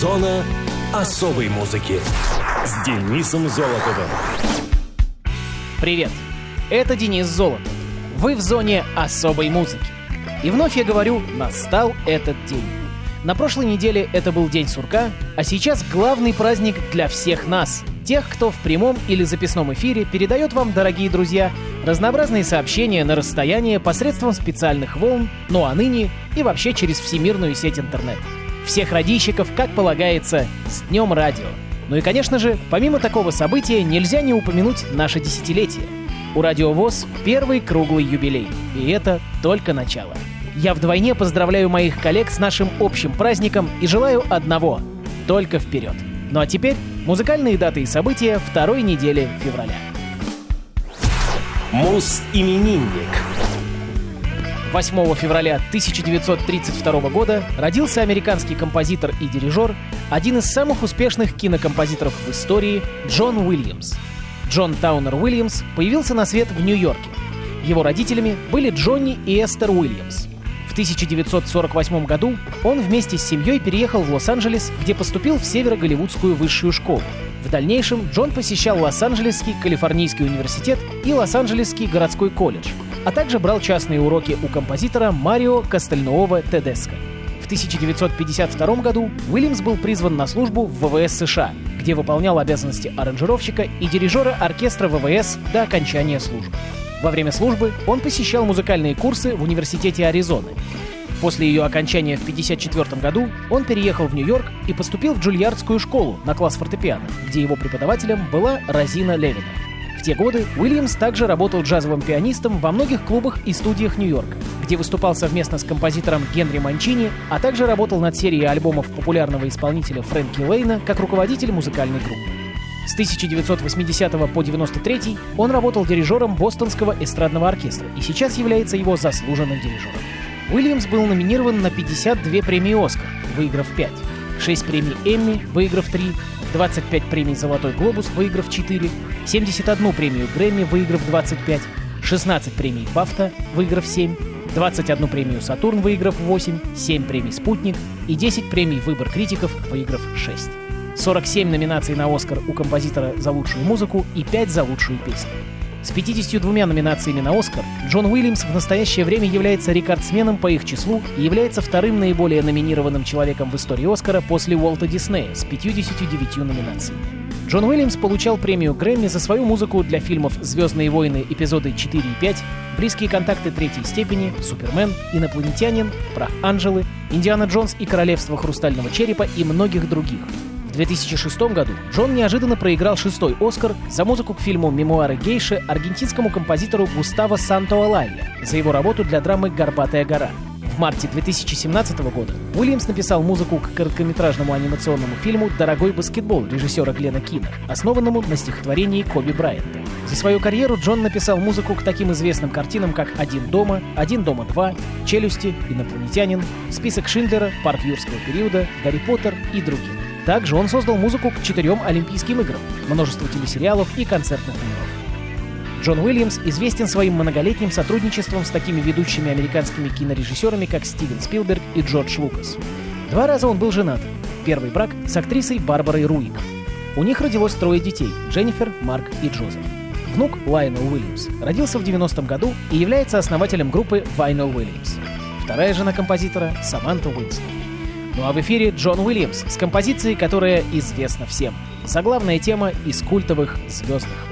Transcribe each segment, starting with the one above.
Зона особой музыки с Денисом Золотовым. Привет, это Денис Золотов. Вы в зоне особой музыки. И вновь я говорю, настал этот день. На прошлой неделе это был День сурка, а сейчас главный праздник для всех нас, тех, кто в прямом или записном эфире передает вам, дорогие друзья, разнообразные сообщения на расстояние посредством специальных волн, ну а ныне и вообще через всемирную сеть интернет. Всех радищиков, как полагается, с Днем Радио. Ну и, конечно же, помимо такого события нельзя не упомянуть наше десятилетие. У Радио ВОЗ первый круглый юбилей, и это только начало. Я вдвойне поздравляю моих коллег с нашим общим праздником и желаю одного — только вперед. Ну а теперь музыкальные даты и события второй недели февраля. Мус-именинник. 8 февраля 1932 года родился американский композитор и дирижер, один из самых успешных кинокомпозиторов в истории Джон Уильямс. Джон Таунер Уильямс появился на свет в Нью-Йорке. Его родителями были Джонни и Эстер Уильямс. В 1948 году он вместе с семьей переехал в Лос-Анджелес, где поступил в Северо-Голливудскую высшую школу. В дальнейшем Джон посещал Лос-Анджелесский Калифорнийский университет и Лос-Анджелесский городской колледж, а также брал частные уроки у композитора Марио Кастельнуова Тедеско. В 1952 году Уильямс был призван на службу в ВВС США, где выполнял обязанности аранжировщика и дирижера оркестра ВВС до окончания службы. Во время службы он посещал музыкальные курсы в Университете Аризоны. После ее окончания в 1954 году он переехал в Нью-Йорк и поступил в Джульярдскую школу на класс фортепиано, где его преподавателем была Розина Левина. Те годы Уильямс также работал джазовым пианистом во многих клубах и студиях Нью-Йорка, где выступал совместно с композитором Генри Манчини, а также работал над серией альбомов популярного исполнителя Фрэнки Лейна как руководитель музыкальной группы. С 1980 по 93 он работал дирижером Бостонского эстрадного оркестра и сейчас является его заслуженным дирижером. Уильямс был номинирован на 52 премии «Оскар», выиграв 5, 6 премий «Эмми», выиграв 3, 25 премий «Золотой глобус», выиграв 4, 71 премию «Грэмми», выиграв 25, 16 премий «Бафта», выиграв 7, 21 премию «Сатурн», выиграв 8, 7 премий «Спутник» и 10 премий «Выбор критиков», выиграв 6. 47 номинаций на «Оскар» у композитора за лучшую музыку и 5 за лучшую песню. С 52 номинациями на «Оскар» Джон Уильямс в настоящее время является рекордсменом по их числу и является вторым наиболее номинированным человеком в истории «Оскара» после Уолта Диснея с 59 номинациями. Джон Уильямс получал премию Грэмми за свою музыку для фильмов «Звездные войны» эпизоды 4 и 5, «Близкие контакты третьей степени», «Супермен», «Инопланетянин», «Прах Анжелы», «Индиана Джонс и Королевство Хрустального Черепа» и многих других. В 2006 году Джон неожиданно проиграл шестой «Оскар» за музыку к фильму «Мемуары гейши» аргентинскому композитору Густаво Санто-Алайя за его работу для драмы «Горбатая гора». В марте 2017 года Уильямс написал музыку к короткометражному анимационному фильму «Дорогой баскетбол» режиссера Глена Кина, основанному на стихотворении Коби Брайанта. За свою карьеру Джон написал музыку к таким известным картинам, как «Один дома», «Один дома 2», «Челюсти», «Инопланетянин», «Список Шиндлера», «Парк юрского периода», «Гарри Поттер» и другим. Также он создал музыку к четырем Олимпийским играм, множеству телесериалов и концертных номеров. Джон Уильямс известен своим многолетним сотрудничеством с такими ведущими американскими кинорежиссерами, как Стивен Спилберг и Джордж Лукас. Два раза он был женат. Первый брак с актрисой Барбарой Руик. У них родилось трое детей – Дженнифер, Марк и Джозеф. Внук Лайонел Уильямс родился в 90-м году и является основателем группы Vinyl Williams. Вторая жена композитора – Саманта Уинстон. Ну а в эфире Джон Уильямс с композицией, которая известна всем. Заглавная тема из культовых «Звездных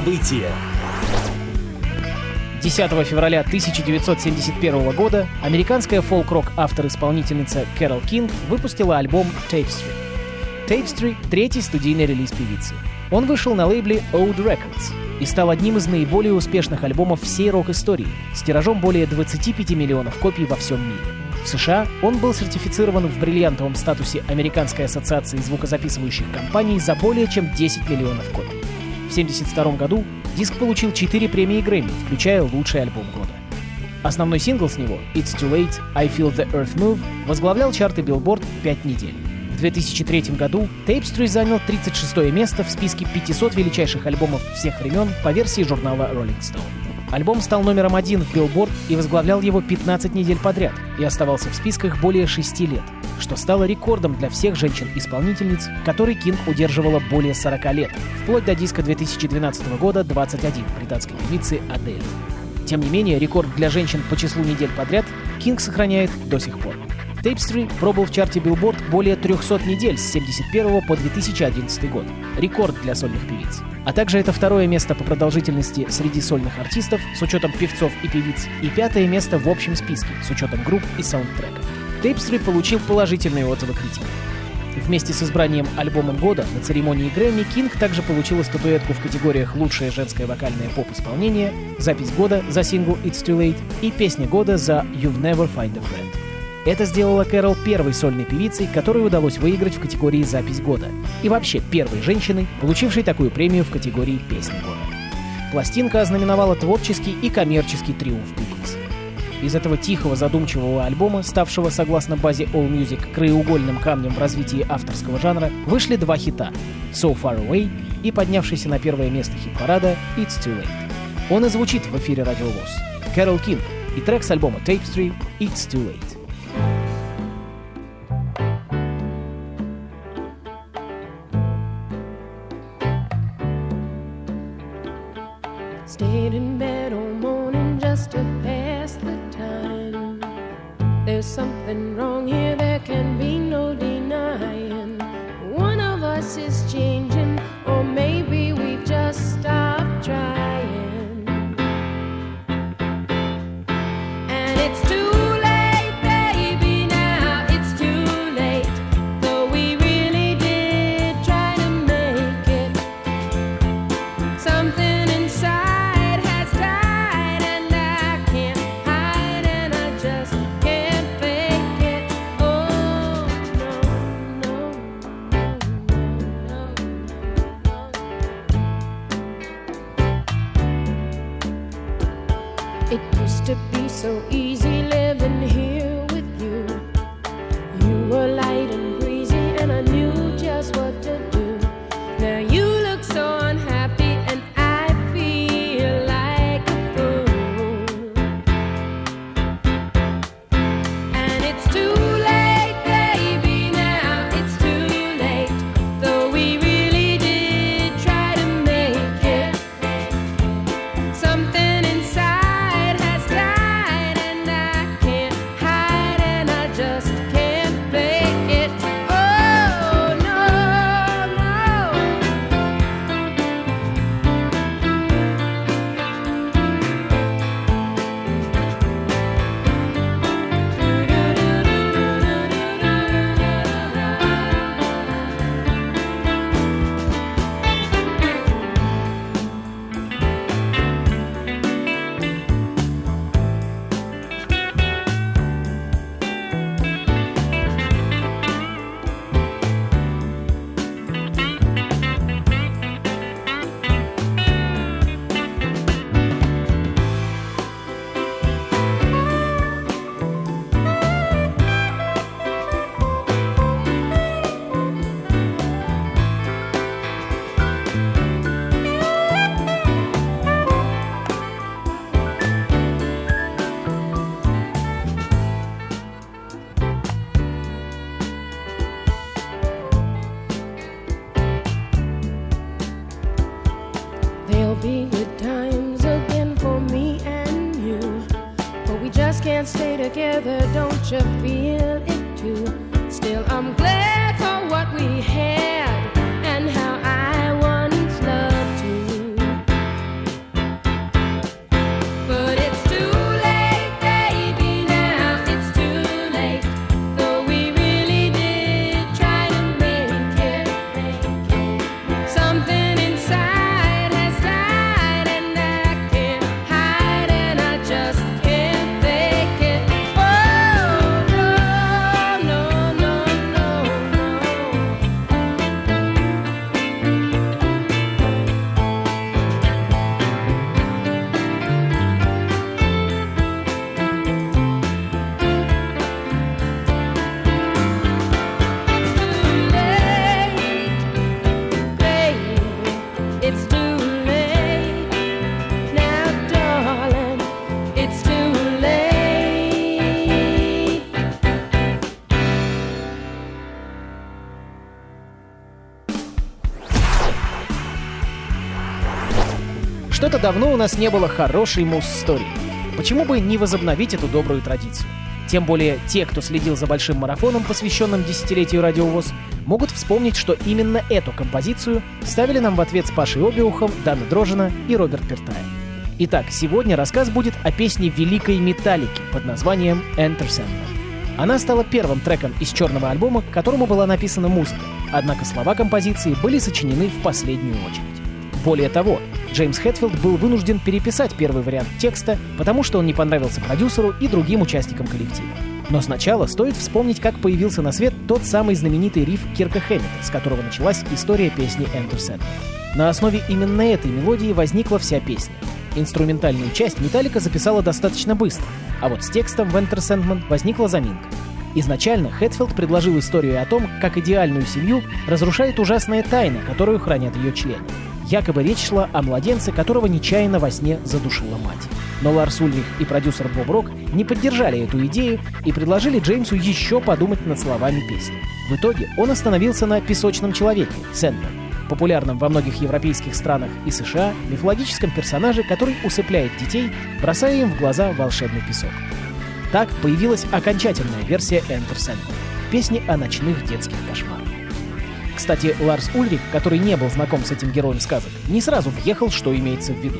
войн». Муз-события 10 февраля 1971 года американская фолк-рок автор-исполнительница Кэрол Кинг выпустила альбом Tapestry. Tapestry — третий студийный релиз певицы. Он вышел на лейбле Old Records и стал одним из наиболее успешных альбомов всей рок-истории с тиражом более 25 миллионов копий во всем мире. В США он был сертифицирован в бриллиантовом статусе Американской ассоциации звукозаписывающих компаний за более чем 10 миллионов копий. В 1972 году диск получил 4 премии Грэмми, включая лучший альбом года. Основной сингл с него «It's Too Late, I Feel the Earth Move» возглавлял чарты Billboard 5 недель. В 2003 году Tapestry занял 36 место в списке 500 величайших альбомов всех времен по версии журнала Rolling Stone. Альбом стал номером один в Billboard и возглавлял его 15 недель подряд и оставался в списках более 6 лет, что стало рекордом для всех женщин-исполнительниц, который Кинг удерживала более 40 лет, вплоть до диска 2012 года 21 британской певицы Адель. Тем не менее, рекорд для женщин по числу недель подряд Кинг сохраняет до сих пор. Tapestry пробыл в чарте Billboard более 300 недель с 1971 по 2011 год. Рекорд для сольных певиц. А также это второе место по продолжительности среди сольных артистов с учетом певцов и певиц и пятое место в общем списке с учетом групп и саундтреков. Tapestry получил положительные отзывы критиков. Вместе с избранием альбомом года на церемонии Грэмми Кинг также получила статуэтку в категориях «Лучшее женское вокальное поп-исполнение», «Запись года» за сингл «It's Too Late» и «Песня года» за «You've Never Find a Friend». Это сделала Кэрол первой сольной певицей, которой удалось выиграть в категории «Запись года», и вообще первой женщиной, получившей такую премию в категории «Песня года». Пластинка ознаменовала творческий и коммерческий триумф Битлз. Из этого тихого, задумчивого альбома, ставшего, согласно базе All Music, краеугольным камнем в развитии авторского жанра, вышли два хита «So Far Away» и поднявшийся на первое место хит-парада «It's Too Late». Он и звучит в эфире Радио ВОЗ. Кэрол Кинг и трек с альбома Tapestry «It's Too Late». Be good times again for me and you. But we just can't stay together, don't you feel it too? Still, I'm glad Что-то давно у нас не было хорошей муз-истории. Почему бы не возобновить эту добрую традицию? Тем более те, кто следил за большим марафоном, посвященным десятилетию радиовоз, могут вспомнить, что именно эту композицию ставили нам в ответ с Пашей Обиухом, Дана Дрожина и Роберт Пертая. Итак, сегодня рассказ будет о песне великой металлики под названием Enter Sandman. Она стала первым треком из черного альбома, к которому была написана музыка, однако слова композиции были сочинены в последнюю очередь. Более того, Джеймс Хэтфилд был вынужден переписать первый вариант текста, потому что он не понравился продюсеру и другим участникам коллектива. Но сначала стоит вспомнить, как появился на свет тот самый знаменитый риф Кирка Хэммета, с которого началась история песни Enter. На основе именно этой мелодии возникла вся песня. Инструментальную часть Металлика записала достаточно быстро, а вот с текстом в Enter Sandman возникла заминка. Изначально Хэтфилд предложил историю о том, как идеальную семью разрушает ужасная тайна, которую хранят ее члены. Якобы речь шла о младенце, которого нечаянно во сне задушила мать. Но Ларс Ульрих и продюсер Боб Рок не поддержали эту идею и предложили Джеймсу еще подумать над словами песни. В итоге он остановился на «Песочном человеке» Сэндман, популярном во многих европейских странах и США мифологическом персонаже, который усыпляет детей, бросая им в глаза волшебный песок. Так появилась окончательная версия Enter Sandman — песни о ночных детских кошмарах. Кстати, Ларс Ульрих, который не был знаком с этим героем сказок, не сразу въехал, что имеется в виду.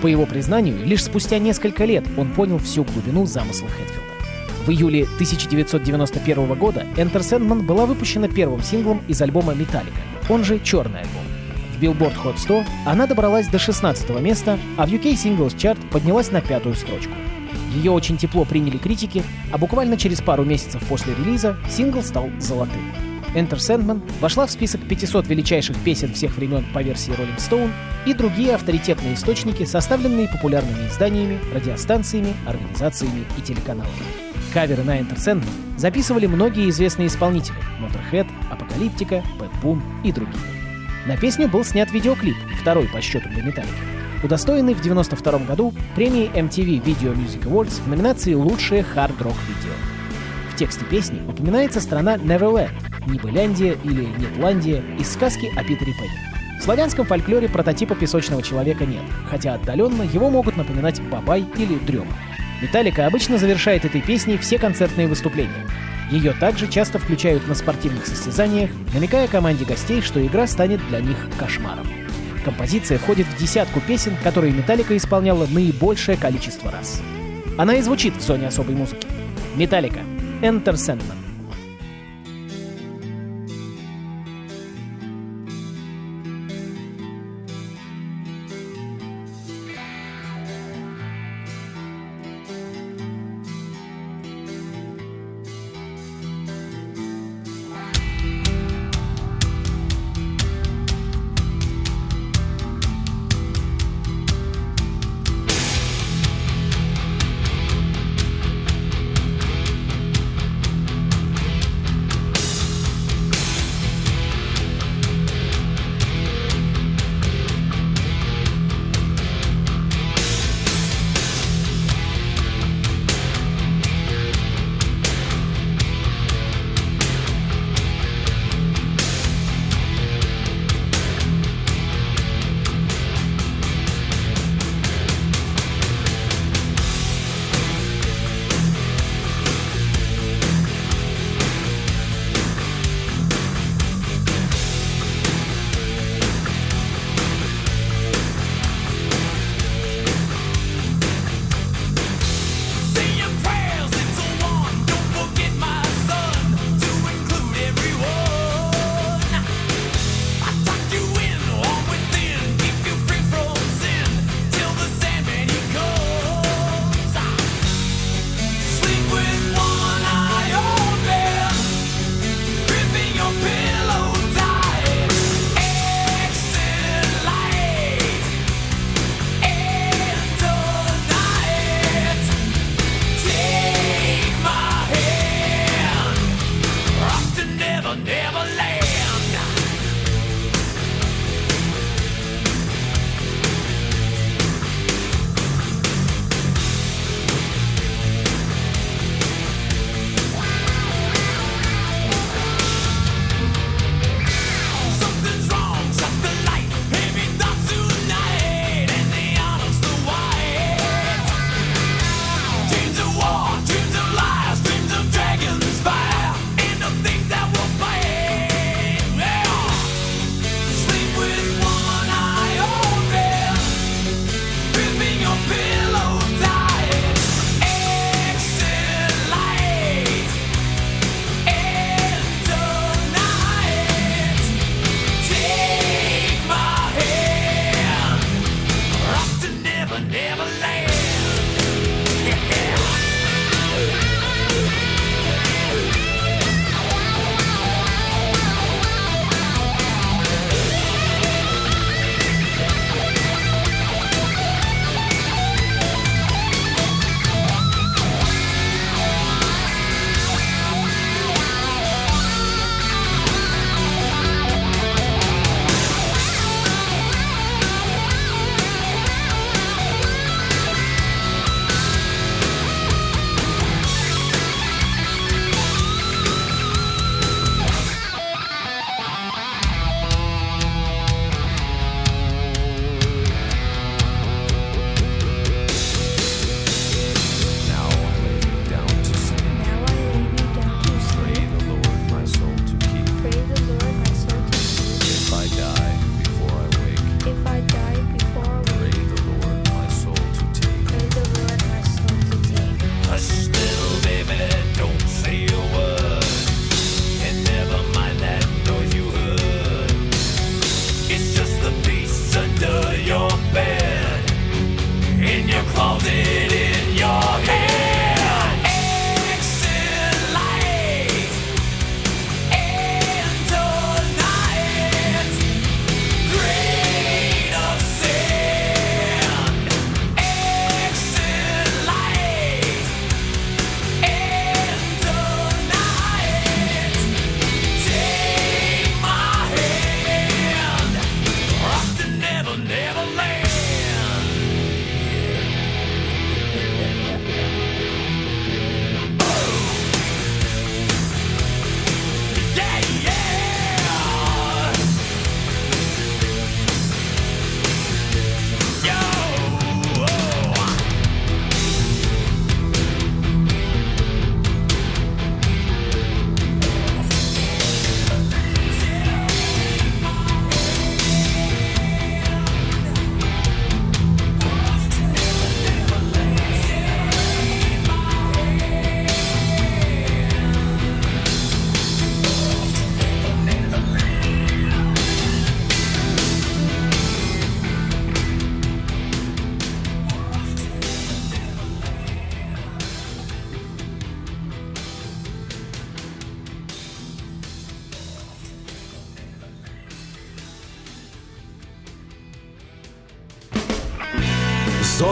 По его признанию, лишь спустя несколько лет он понял всю глубину замысла Хэтфилда. В июле 1991 года Enter Sandman была выпущена первым синглом из альбома Metallica, он же «Черный альбом». В Billboard Hot 100 она добралась до 16 места, а в UK Singles Chart поднялась на пятую строчку. Ее очень тепло приняли критики, а буквально через пару месяцев после релиза сингл стал золотым. Enter Sandman вошла в список 500 величайших песен всех времен по версии Rolling Stone и другие авторитетные источники, составленные популярными изданиями, радиостанциями, организациями и телеканалами. Каверы на Enter Sandman записывали многие известные исполнители — Motorhead, Апокалиптика, Bad Boom и другие. На песню был снят видеоклип, второй по счету для Металлики, удостоенный в 1992 году премии MTV Video Music Awards в номинации «Лучшее хард-рок видео». В тексте песни упоминается страна Neverland, Нибыляндия или Нетландия из сказки о Питере Пенни. В славянском фольклоре прототипа песочного человека нет, хотя отдаленно его могут напоминать бабай или дрема. Металлика обычно завершает этой песней все концертные выступления. Ее также часто включают на спортивных состязаниях, намекая команде гостей, что игра станет для них кошмаром. Композиция входит в десятку песен, которые Металлика исполняла наибольшее количество раз. Она и звучит в зоне особой музыки. Металлика. Enter Sandman.